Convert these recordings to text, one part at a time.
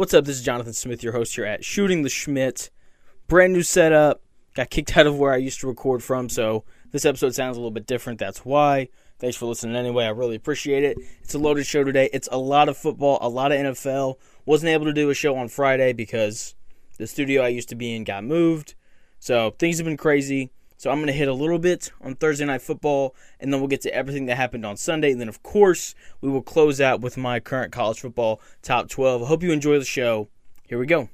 What's up? This is Jonathan Smith, your host here at Shooting the Shmitt. Brand new setup. Got kicked out of where I used to record from, so this episode sounds a little bit different. That's why. Thanks for listening anyway. I really appreciate it. It's a loaded show today. It's a lot of football, a lot of NFL. Wasn't able to do a show on Friday because the studio I used to be in got moved. So things have been crazy. So I'm going to hit a little bit on Thursday Night Football, and then we'll get to everything that happened on Sunday. And then, of course, we will close out with my current college football top 12. I hope you enjoy the show. Here we go.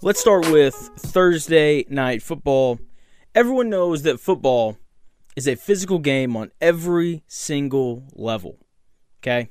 Let's start with Thursday night football. Everyone knows that football is a physical game on every single level. Okay?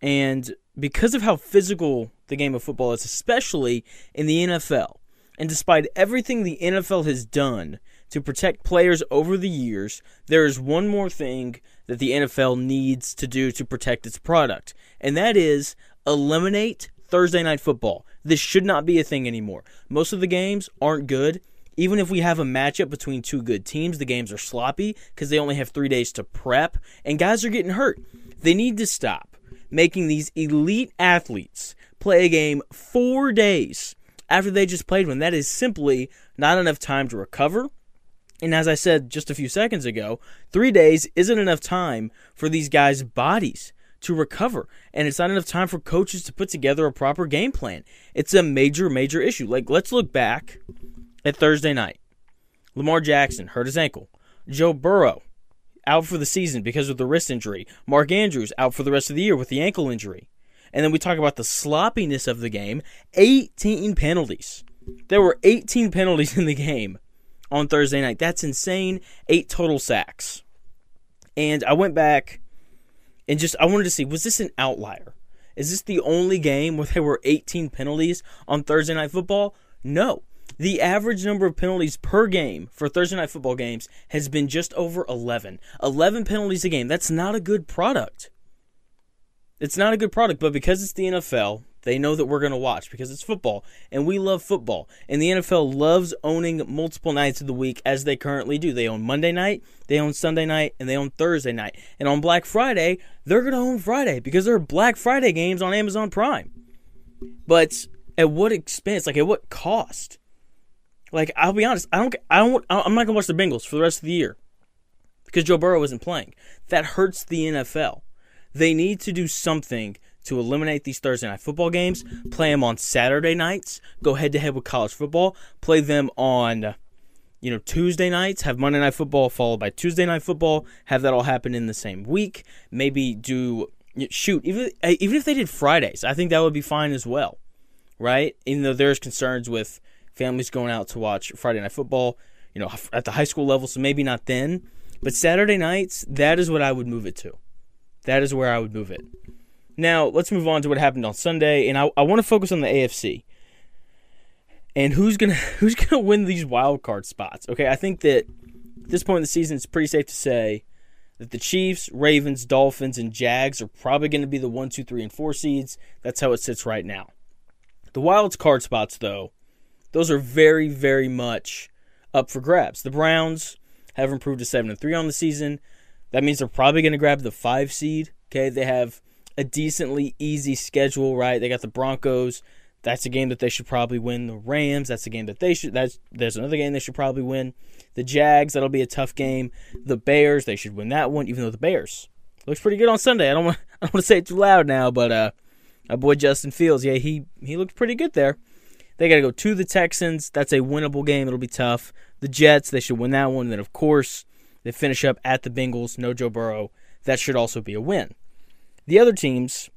And because of how physical the game of football is, especially in the NFL, and despite everything the NFL has done to protect players over the years, there is one more thing that the NFL needs to do to protect its product, and that is eliminate Thursday night football. This should not be a thing anymore. Most of the games aren't good. Even if we have a matchup between two good teams, the games are sloppy because they only have three days to prep, and guys are getting hurt. They need to stop making these elite athletes play a game four days after they just played one. That is simply not enough time to recover. And as I said just a few seconds ago, three days isn't enough time for these guys' bodies to recover. And it's not enough time for coaches to put together a proper game plan. It's a major, major issue. Like, let's look back at Thursday night. Lamar Jackson hurt his ankle. Joe Burrow out for the season because of the wrist injury. Mark Andrews out for the rest of the year with the ankle injury. And then we talk about the sloppiness of the game 18 penalties. There were 18 penalties in the game on Thursday night. That's insane. Eight total sacks. And I went back and just I wanted to see was this an outlier? Is this the only game where there were 18 penalties on Thursday night football? No. The average number of penalties per game for Thursday night football games has been just over 11. 11 penalties a game. That's not a good product. It's not a good product, but because it's the NFL, they know that we're going to watch because it's football, and we love football. And the NFL loves owning multiple nights of the week as they currently do. They own Monday night, they own Sunday night, and they own Thursday night. And on Black Friday, they're going to own Friday because there are Black Friday games on Amazon Prime. But at what expense? Like at what cost? Like I'll be honest, I don't. I don't. I'm not going to watch the Bengals for the rest of the year because Joe Burrow isn't playing. That hurts the NFL. They need to do something to eliminate these Thursday night football games, play them on Saturday nights, go head to head with college football, play them on you know Tuesday nights, have Monday night football followed by Tuesday night football, have that all happen in the same week, maybe do shoot even even if they did Fridays, I think that would be fine as well. Right? Even though there's concerns with families going out to watch Friday night football, you know, at the high school level, so maybe not then, but Saturday nights, that is what I would move it to. That is where I would move it. Now, let's move on to what happened on Sunday, and I, I want to focus on the AFC. And who's gonna who's gonna win these wild card spots? Okay, I think that at this point in the season, it's pretty safe to say that the Chiefs, Ravens, Dolphins, and Jags are probably going to be the one, two, three, and four seeds. That's how it sits right now. The wild card spots, though, those are very, very much up for grabs. The Browns have improved to seven and three on the season. That means they're probably going to grab the five seed. Okay, they have a decently easy schedule, right? They got the Broncos. That's a game that they should probably win. The Rams, that's a game that they should that's there's another game they should probably win. The Jags, that'll be a tough game. The Bears, they should win that one, even though the Bears looks pretty good on Sunday. I don't want I don't want to say it too loud now, but uh my boy Justin Fields, yeah, he he looked pretty good there. They got to go to the Texans. That's a winnable game. It'll be tough. The Jets, they should win that one. And then, of course, they finish up at the Bengals. No Joe Burrow. That should also be a win. The other teams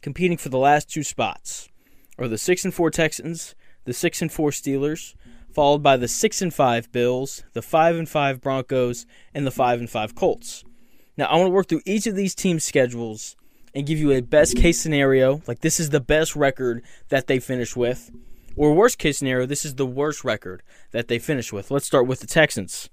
competing for the last two spots are the six and four Texans, the six and four Steelers, followed by the six and five Bills, the five and five Broncos, and the five and five Colts. Now I want to work through each of these teams' schedules and give you a best case scenario, like this is the best record that they finish with, or worst case scenario, this is the worst record that they finish with. Let's start with the Texans.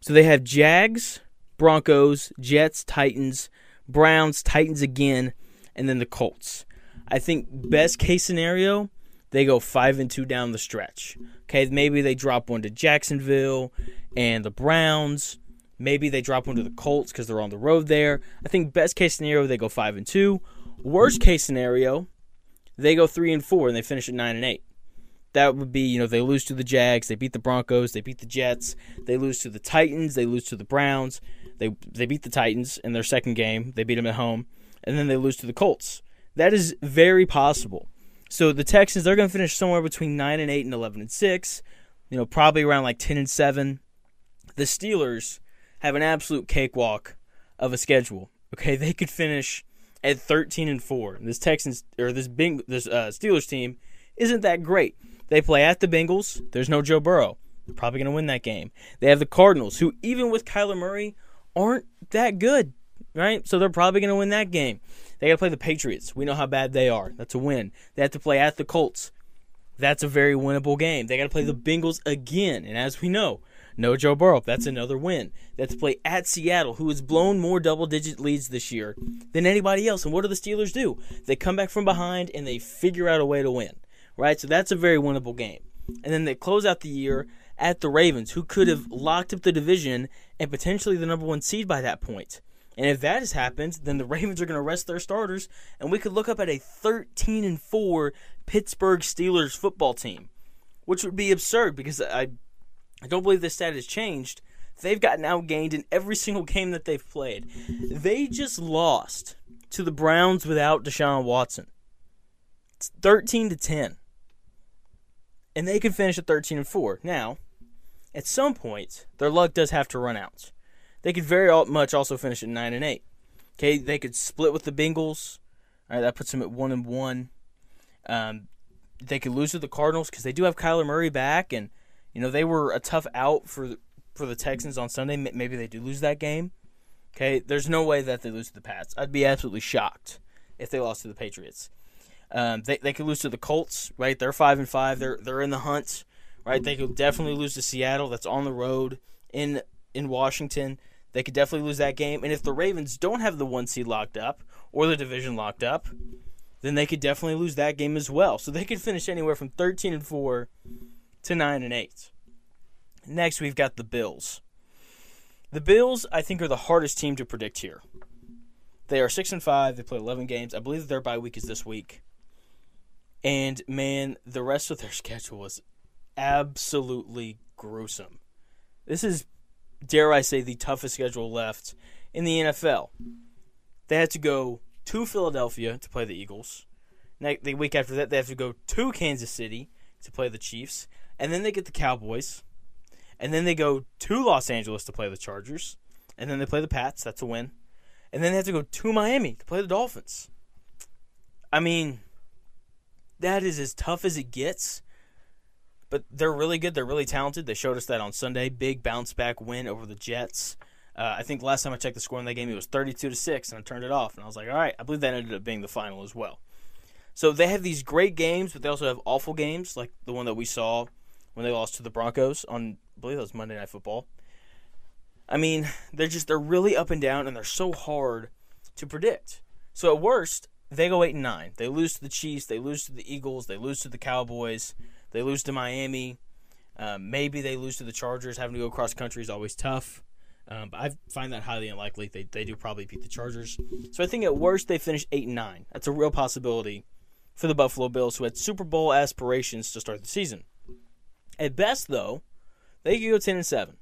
So they have Jags, Broncos, Jets, Titans, Browns, Titans again, and then the Colts. I think best case scenario, they go five and two down the stretch. Okay, maybe they drop one to Jacksonville and the Browns. Maybe they drop one to the Colts because they're on the road there. I think best case scenario they go five and two. Worst case scenario, they go three and four and they finish at nine and eight. That would be, you know, they lose to the Jags, they beat the Broncos, they beat the Jets, they lose to the Titans, they lose to the Browns, they they beat the Titans in their second game, they beat them at home, and then they lose to the Colts. That is very possible. So the Texans they're going to finish somewhere between nine and eight and eleven and six, you know, probably around like ten and seven. The Steelers have an absolute cakewalk of a schedule. Okay, they could finish at 13 and 4. This Texans or this Bing, this uh, Steelers team isn't that great. They play at the Bengals. There's no Joe Burrow. They're probably going to win that game. They have the Cardinals, who even with Kyler Murray aren't that good, right? So they're probably going to win that game. They got to play the Patriots. We know how bad they are. That's a win. They have to play at the Colts. That's a very winnable game. They got to play the Bengals again, and as we know, no Joe Burrow. That's another win. They have to play at Seattle, who has blown more double digit leads this year than anybody else. And what do the Steelers do? They come back from behind and they figure out a way to win. Right? So that's a very winnable game. And then they close out the year at the Ravens, who could have locked up the division and potentially the number one seed by that point. And if that has happened, then the Ravens are going to rest their starters, and we could look up at a 13 and 4 Pittsburgh Steelers football team, which would be absurd because I I don't believe this stat has changed. They've gotten outgained in every single game that they've played. They just lost to the Browns without Deshaun Watson. It's 13 to 10. And they could finish at 13 and 4. Now, at some point, their luck does have to run out. They could very much also finish at 9 and 8. Okay, they could split with the Bengals. All right, that puts them at 1 and 1. Um, they could lose to the Cardinals because they do have Kyler Murray back and you know, they were a tough out for for the Texans on Sunday. Maybe they do lose that game. Okay, there's no way that they lose to the Pats. I'd be absolutely shocked if they lost to the Patriots. Um, they they could lose to the Colts, right? They're five and five. They're they're in the hunt, right? They could definitely lose to Seattle. That's on the road in in Washington. They could definitely lose that game. And if the Ravens don't have the one seed locked up or the division locked up, then they could definitely lose that game as well. So they could finish anywhere from 13 and 4 to 9 and 8. Next, we've got the Bills. The Bills, I think, are the hardest team to predict here. They are 6 and 5. They play 11 games. I believe their bye week is this week. And man, the rest of their schedule is absolutely gruesome. This is, dare I say, the toughest schedule left in the NFL. They had to go to Philadelphia to play the Eagles. The week after that, they have to go to Kansas City to play the Chiefs and then they get the Cowboys, and then they go to Los Angeles to play the Chargers, and then they play the Pats. That's a win, and then they have to go to Miami to play the Dolphins. I mean, that is as tough as it gets. But they're really good. They're really talented. They showed us that on Sunday. Big bounce back win over the Jets. Uh, I think last time I checked the score in that game, it was 32 to six, and I turned it off. And I was like, all right, I believe that ended up being the final as well. So they have these great games, but they also have awful games, like the one that we saw when they lost to the Broncos on I believe that was Monday Night Football. I mean, they're just they're really up and down and they're so hard to predict. So at worst, they go eight and nine. They lose to the Chiefs, they lose to the Eagles, they lose to the Cowboys, they lose to Miami. Um, maybe they lose to the Chargers. Having to go cross country is always tough. Um, but I find that highly unlikely. They, they do probably beat the Chargers. So I think at worst they finish eight and nine. That's a real possibility for the Buffalo Bills, who had Super Bowl aspirations to start the season. At best, though, they could go ten and seven.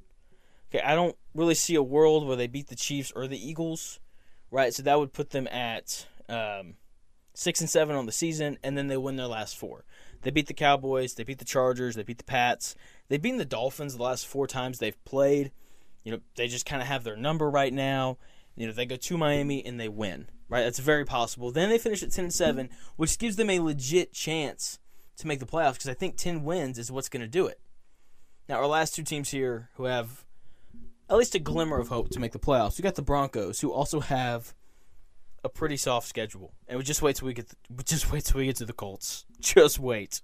Okay, I don't really see a world where they beat the Chiefs or the Eagles, right? So that would put them at um, six and seven on the season, and then they win their last four. They beat the Cowboys, they beat the Chargers, they beat the Pats, they've beaten the Dolphins the last four times they've played. You know, they just kind of have their number right now. You know, they go to Miami and they win, right? That's very possible. Then they finish at ten and seven, which gives them a legit chance to make the playoffs because I think 10 wins is what's going to do it. Now, our last two teams here who have at least a glimmer of hope to make the playoffs, we got the Broncos, who also have a pretty soft schedule. And we just wait till we get to, just wait till we get to the Colts. Just wait.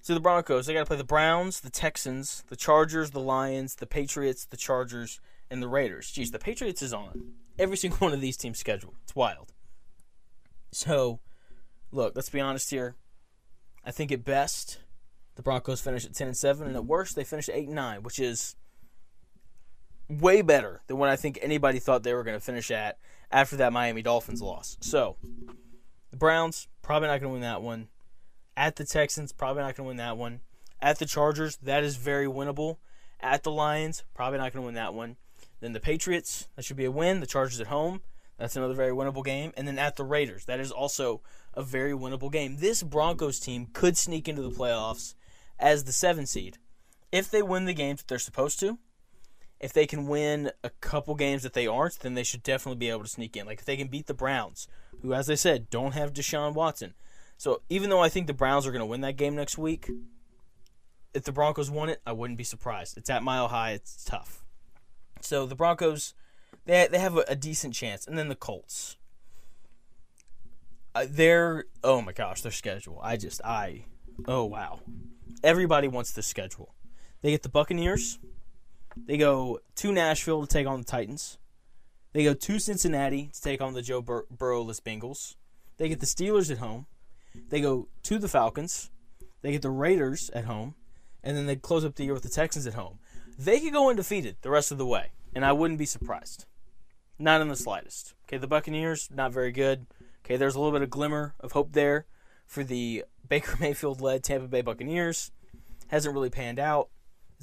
So the Broncos, they got to play the Browns, the Texans, the Chargers, the Lions, the Patriots, the Chargers, and the Raiders. Geez, the Patriots is on every single one of these teams' schedule. It's wild. So, look, let's be honest here. I think at best the Broncos finish at ten and seven, and at worst they finish at eight and nine, which is way better than what I think anybody thought they were going to finish at after that Miami Dolphins loss. So, the Browns probably not going to win that one. At the Texans, probably not going to win that one. At the Chargers, that is very winnable. At the Lions, probably not going to win that one. Then the Patriots, that should be a win. The Chargers at home, that's another very winnable game. And then at the Raiders, that is also a very winnable game. This Broncos team could sneak into the playoffs as the seven seed if they win the games that they're supposed to. If they can win a couple games that they aren't, then they should definitely be able to sneak in. Like if they can beat the Browns, who, as I said, don't have Deshaun Watson. So even though I think the Browns are going to win that game next week, if the Broncos won it, I wouldn't be surprised. It's at Mile High. It's tough. So the Broncos, they they have a, a decent chance, and then the Colts. Uh, their oh my gosh, their schedule. I just I oh wow, everybody wants this schedule. They get the Buccaneers. They go to Nashville to take on the Titans. They go to Cincinnati to take on the Joe Bur- Burrowless Bengals. They get the Steelers at home. They go to the Falcons. They get the Raiders at home, and then they close up the year with the Texans at home. They could go undefeated the rest of the way, and I wouldn't be surprised. Not in the slightest. Okay, the Buccaneers not very good. Okay, there's a little bit of glimmer of hope there for the Baker Mayfield led Tampa Bay Buccaneers. Hasn't really panned out.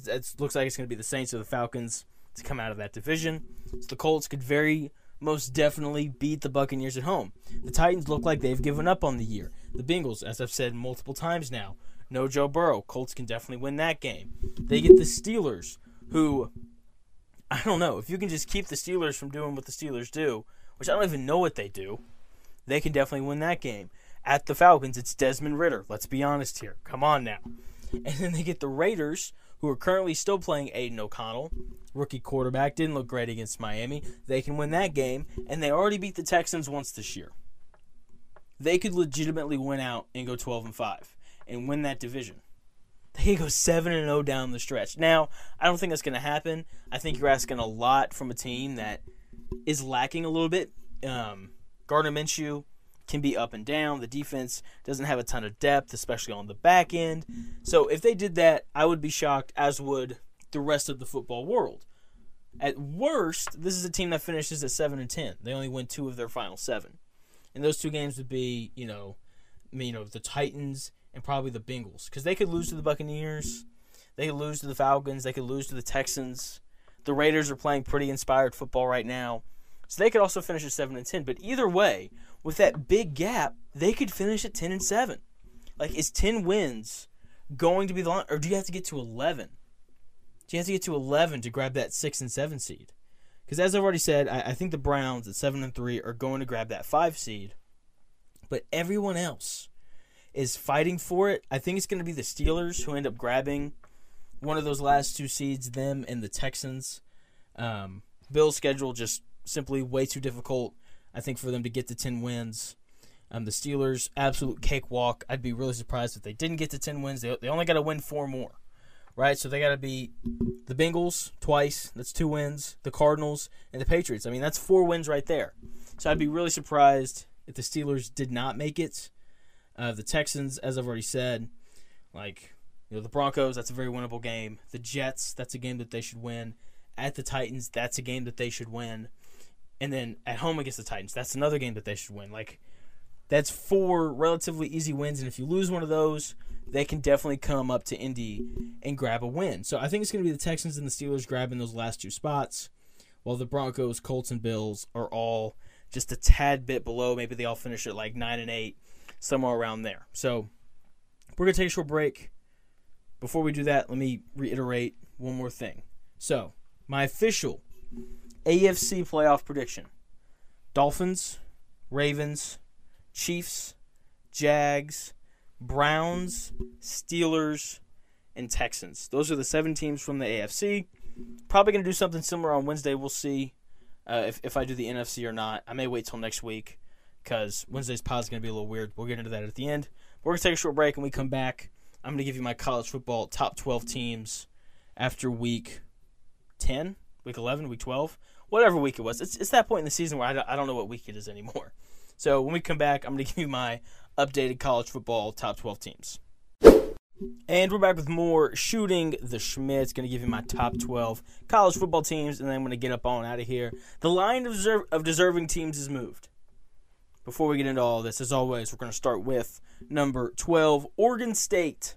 It looks like it's going to be the Saints or the Falcons to come out of that division. So the Colts could very most definitely beat the Buccaneers at home. The Titans look like they've given up on the year. The Bengals, as I've said multiple times now, no Joe Burrow. Colts can definitely win that game. They get the Steelers, who I don't know if you can just keep the Steelers from doing what the Steelers do, which I don't even know what they do. They can definitely win that game. At the Falcons, it's Desmond Ridder. Let's be honest here. Come on now. And then they get the Raiders, who are currently still playing Aidan O'Connell. Rookie quarterback didn't look great against Miami. They can win that game, and they already beat the Texans once this year. They could legitimately win out and go 12 and 5 and win that division. They go 7 and 0 down the stretch. Now, I don't think that's going to happen. I think you're asking a lot from a team that is lacking a little bit. Um, Gardner Minshew can be up and down. The defense doesn't have a ton of depth, especially on the back end. So if they did that, I would be shocked, as would the rest of the football world. At worst, this is a team that finishes at seven and ten. They only win two of their final seven, and those two games would be, you know, you know, the Titans and probably the Bengals, because they could lose to the Buccaneers, they could lose to the Falcons, they could lose to the Texans. The Raiders are playing pretty inspired football right now, so they could also finish at seven and ten. But either way, with that big gap, they could finish at 10 and 7. Like, is 10 wins going to be the line, or do you have to get to 11? Do you have to get to 11 to grab that 6 and 7 seed? Because as I've already said, I, I think the Browns at 7 and 3 are going to grab that 5 seed. But everyone else is fighting for it. I think it's going to be the Steelers who end up grabbing one of those last two seeds, them and the Texans. Um, Bill's schedule just simply way too difficult. I think for them to get to 10 wins. Um, the Steelers, absolute cakewalk. I'd be really surprised if they didn't get to 10 wins. They, they only got to win four more, right? So they got to beat the Bengals twice. That's two wins. The Cardinals and the Patriots. I mean, that's four wins right there. So I'd be really surprised if the Steelers did not make it. Uh, the Texans, as I've already said, like you know, the Broncos, that's a very winnable game. The Jets, that's a game that they should win. At the Titans, that's a game that they should win and then at home against the Titans. That's another game that they should win. Like that's four relatively easy wins, and if you lose one of those, they can definitely come up to Indy and grab a win. So I think it's going to be the Texans and the Steelers grabbing those last two spots, while the Broncos, Colts, and Bills are all just a tad bit below. Maybe they all finish at like nine and eight, somewhere around there. So we're going to take a short break. Before we do that, let me reiterate one more thing. So my official AFC playoff prediction Dolphins, Ravens, Chiefs, Jags, Browns, Steelers, and Texans. Those are the seven teams from the AFC. Probably going to do something similar on Wednesday. We'll see uh, if, if I do the NFC or not. I may wait till next week because Wednesday's pod is going to be a little weird. We'll get into that at the end. We're going to take a short break and we come back. I'm going to give you my college football top 12 teams after week 10 week 11, week 12, whatever week it was. It's, it's that point in the season where I don't, I don't know what week it is anymore. So when we come back, I'm going to give you my updated college football top 12 teams. And we're back with more shooting the Shmitt's. Going to give you my top 12 college football teams, and then I'm going to get up on out of here. The line of, deserve, of deserving teams is moved. Before we get into all this, as always, we're going to start with number 12, Oregon State.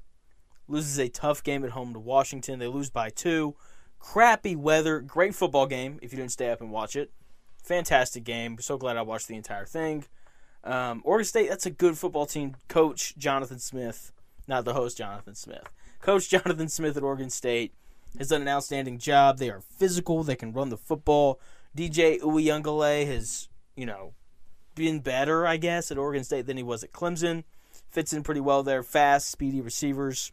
Loses a tough game at home to Washington. They lose by two. Crappy weather. Great football game if you didn't stay up and watch it. Fantastic game. So glad I watched the entire thing. Um, Oregon State, that's a good football team. Coach Jonathan Smith not the host, Jonathan Smith. Coach Jonathan Smith at Oregon State has done an outstanding job. They are physical. They can run the football. DJ Uiagalelei has, you know, been better, I guess, at Oregon State than he was at Clemson. Fits in pretty well there. Fast, speedy receivers.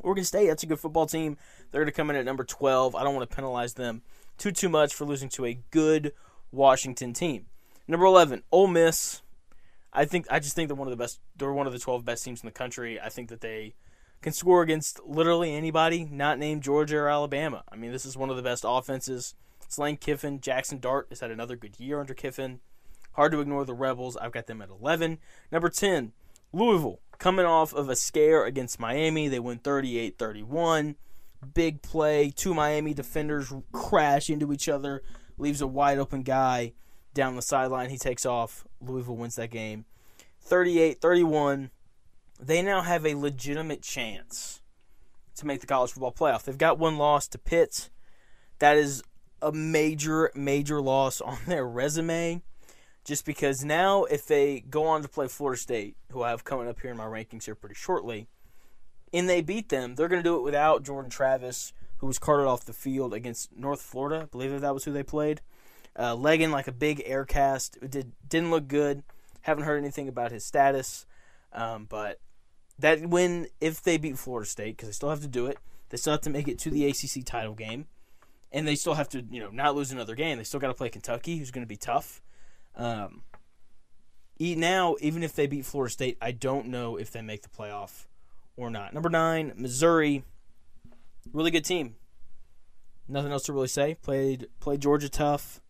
Oregon State, that's a good football team. They're going to come in at number 12. I don't want to penalize them too too much for losing to a good Washington team. Number 11, Ole Miss. I think I just think they're one of the best. They're one of the 12 best teams in the country. I think that they can score against literally anybody not named Georgia or Alabama. I mean, this is one of the best offenses. It's Lane Kiffin. Jackson Dart has had another good year under Kiffin. Hard to ignore the Rebels. I've got them at 11. Number 10, Louisville. Coming off of a scare against Miami. They win 38 31. Big play. Two Miami defenders crash into each other. Leaves a wide open guy down the sideline. He takes off. Louisville wins that game 38 31. They now have a legitimate chance to make the college football playoff. They've got one loss to Pitt. That is a major, major loss on their resume. Just because now, if they go on to play Florida State, who I have coming up here in my rankings here pretty shortly, and they beat them, they're going to do it without Jordan Travis, who was carted off the field against North Florida. I believe that was who they played. Uh, legging like a big air cast. It did, didn't look good. Haven't heard anything about his status. Um, but that win, if they beat Florida State, because they still have to do it, they still have to make it to the ACC title game. And they still have to, you know, not lose another game. They still got to play Kentucky, who's going to be tough. Um, now, even if they beat Florida State, I don't know if they make the playoff or not. Number nine, Missouri. Really good team. Nothing else to really say. Played played Georgia tough.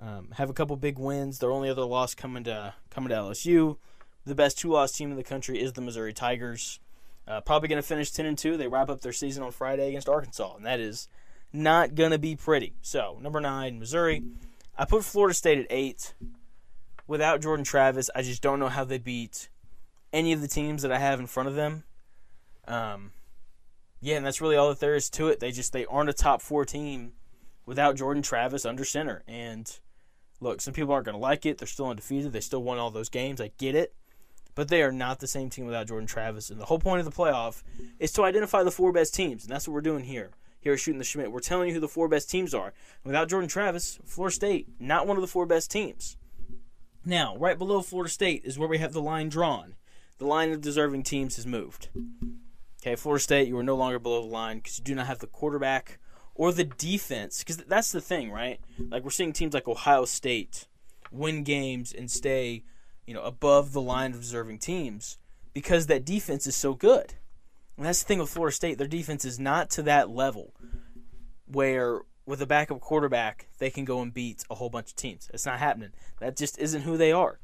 Um, have a couple big wins. Their only other loss coming to coming to LSU. The best two loss team in the country is the Missouri Tigers. Uh, probably going to finish ten and two. They wrap up their season on Friday against Arkansas, and that is not going to be pretty. So number nine, Missouri. I put Florida State at eight. Without Jordan Travis, I just don't know how they beat any of the teams that I have in front of them. Um, yeah, and that's really all that there is to it. They just they aren't a top four team without Jordan Travis under center, and Look, some people aren't going to like it. They're still undefeated. They still won all those games. I get it. But they are not the same team without Jordan Travis. And the whole point of the playoff is to identify the four best teams. And that's what we're doing here. Here at Shooting the Shmitt. We're telling you who the four best teams are. Without Jordan Travis, Florida State, not one of the four best teams. Now, right below Florida State is where we have the line drawn. The line of deserving teams has moved. Okay, Florida State, you are no longer below the line because you do not have the quarterback or the defense because that's the thing, right? Like we're seeing teams like Ohio State win games and stay, you know, above the line of deserving teams because that defense is so good. And that's the thing with Florida State; their defense is not to that level where with a backup quarterback they can go and beat a whole bunch of teams. It's not happening. That just isn't who they are.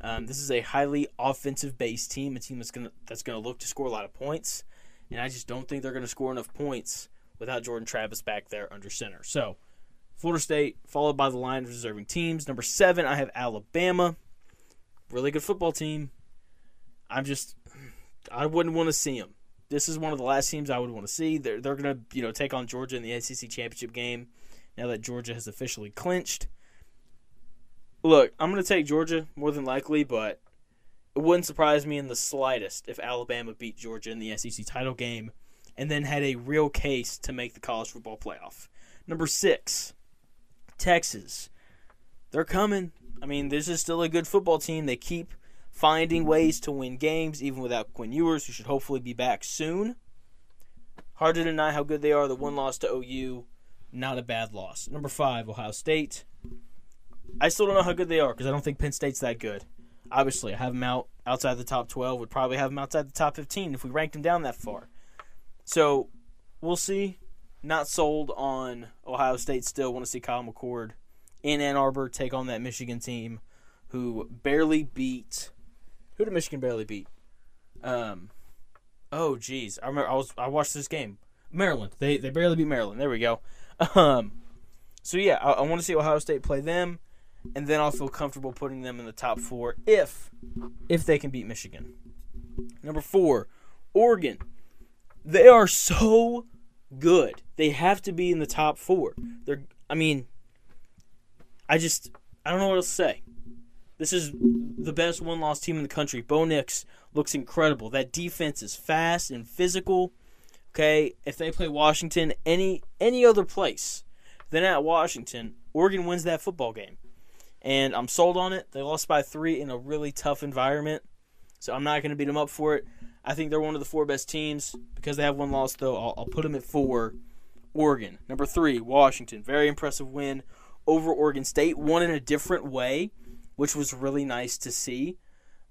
Um, this is a highly offensive-based team, a team that's gonna that's gonna look to score a lot of points, and I just don't think they're gonna score enough points without Jordan Travis back there under center. So, Florida State, followed by the line of deserving teams. Number seven, I have Alabama. Really good football team. I'm just, I wouldn't want to see them. This is one of the last teams I would want to see. They're they're gonna you know take on Georgia in the SEC championship game. Now that Georgia has officially clinched. Look, I'm gonna take Georgia more than likely, but it wouldn't surprise me in the slightest if Alabama beat Georgia in the SEC title game and then had a real case to make the college football playoff. Number six, Texas. They're coming. I mean, this is still a good football team. They keep finding ways to win games, even without Quinn Ewers, who should hopefully be back soon. Hard to deny how good they are. The one loss to OU, not a bad loss. Number five, Ohio State. I still don't know how good they are because I don't think Penn State's that good. Obviously, I have them out outside the top 12. Would probably have them outside the top 15 if we ranked them down that far. So we'll see. Not sold on Ohio State still. Want to see Kyle McCord in Ann Arbor take on that Michigan team who barely beat. Who did Michigan barely beat? Um, oh geez, I remember I was I watched this game. Maryland. They they barely beat Maryland. There we go. Um, so yeah, I, I want to see Ohio State play them, and then I'll feel comfortable putting them in the top four if if they can beat Michigan. Number four, Oregon. They are so good. They have to be in the top four. They're. I mean, I just I don't know what else to say. This is the best one loss team in the country. Bo Nix looks incredible. That defense is fast and physical. Okay, if they play Washington any any other place than at Washington, Oregon wins that football game. And I'm sold on it. They lost by three in a really tough environment. So I'm not going to beat them up for it. I think they're one of the four best teams. Because they have one loss, though, I'll, I'll put them at four. Oregon. Number three, Washington. Very impressive win over Oregon State. Won in a different way which was really nice to see.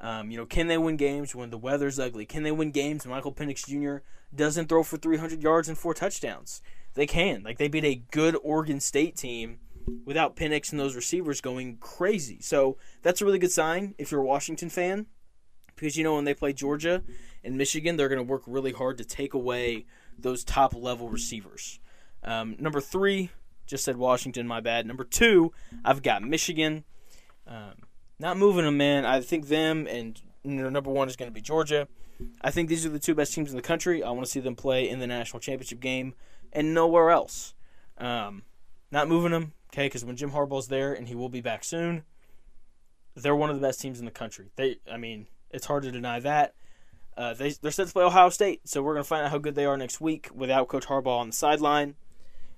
Um, you know, can they win games when the weather's ugly? Can they win games when Michael Penix Jr. doesn't throw for 300 yards and four touchdowns? They can. Like they beat a good Oregon State team without Penix and those receivers going crazy. So that's a really good sign if you're a Washington fan, because you know when they play Georgia and Michigan, they're going to work really hard to take away those top level receivers. Um, number three, just said Washington. My bad. Number two, I've got Michigan. Um, not moving them, man. I think them and number one is going to be Georgia. I think these are the two best teams in the country. I want to see them play in the national championship game and nowhere else. Um, not moving them, okay? Because when Jim Harbaugh's there, and he will be back soon, they're one of the best teams in the country. They, I mean, it's hard to deny that. Uh, they, they're set to play Ohio State, so we're going to find out how good they are next week without Coach Harbaugh on the sideline.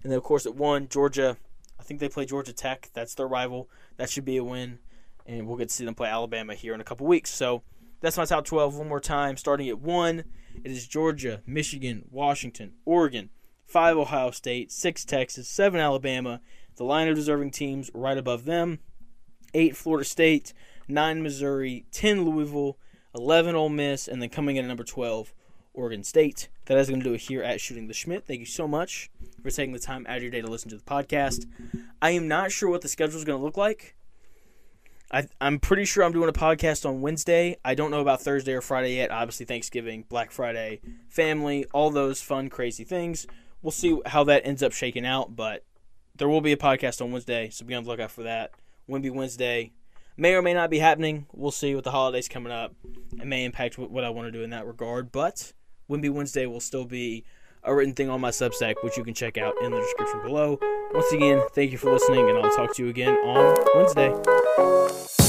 And then, of course, at one, Georgia I think they play Georgia Tech. That's their rival. That should be a win. And we'll get to see them play Alabama here in a couple weeks. So that's my top 12 one more time. Starting at 1, it is Georgia, Michigan, Washington, Oregon, 5 Ohio State, 6 Texas, 7 Alabama. The line of deserving teams right above them. 8 Florida State, 9 Missouri, 10 Louisville, 11 Ole Miss, and then coming in at number 12, Oregon State. That is going to do it here at Shooting the Shmitt. Thank you so much for taking the time out of your day to listen to the podcast. I am not sure what the schedule is going to look like. I, am pretty sure I'm doing a podcast on Wednesday. I don't know about Thursday or Friday yet. Obviously, Thanksgiving, Black Friday, family, all those fun, crazy things. We'll see how that ends up shaking out, but there will be a podcast on Wednesday, so be on the lookout for that. Wimby Wednesday may or may not be happening. We'll see with the holidays coming up. It may impact what I want to do in that regard, but Wimby Wednesday will still be a written thing on my Substack, which you can check out in the description below. Once again, thank you for listening, and I'll talk to you again on Wednesday.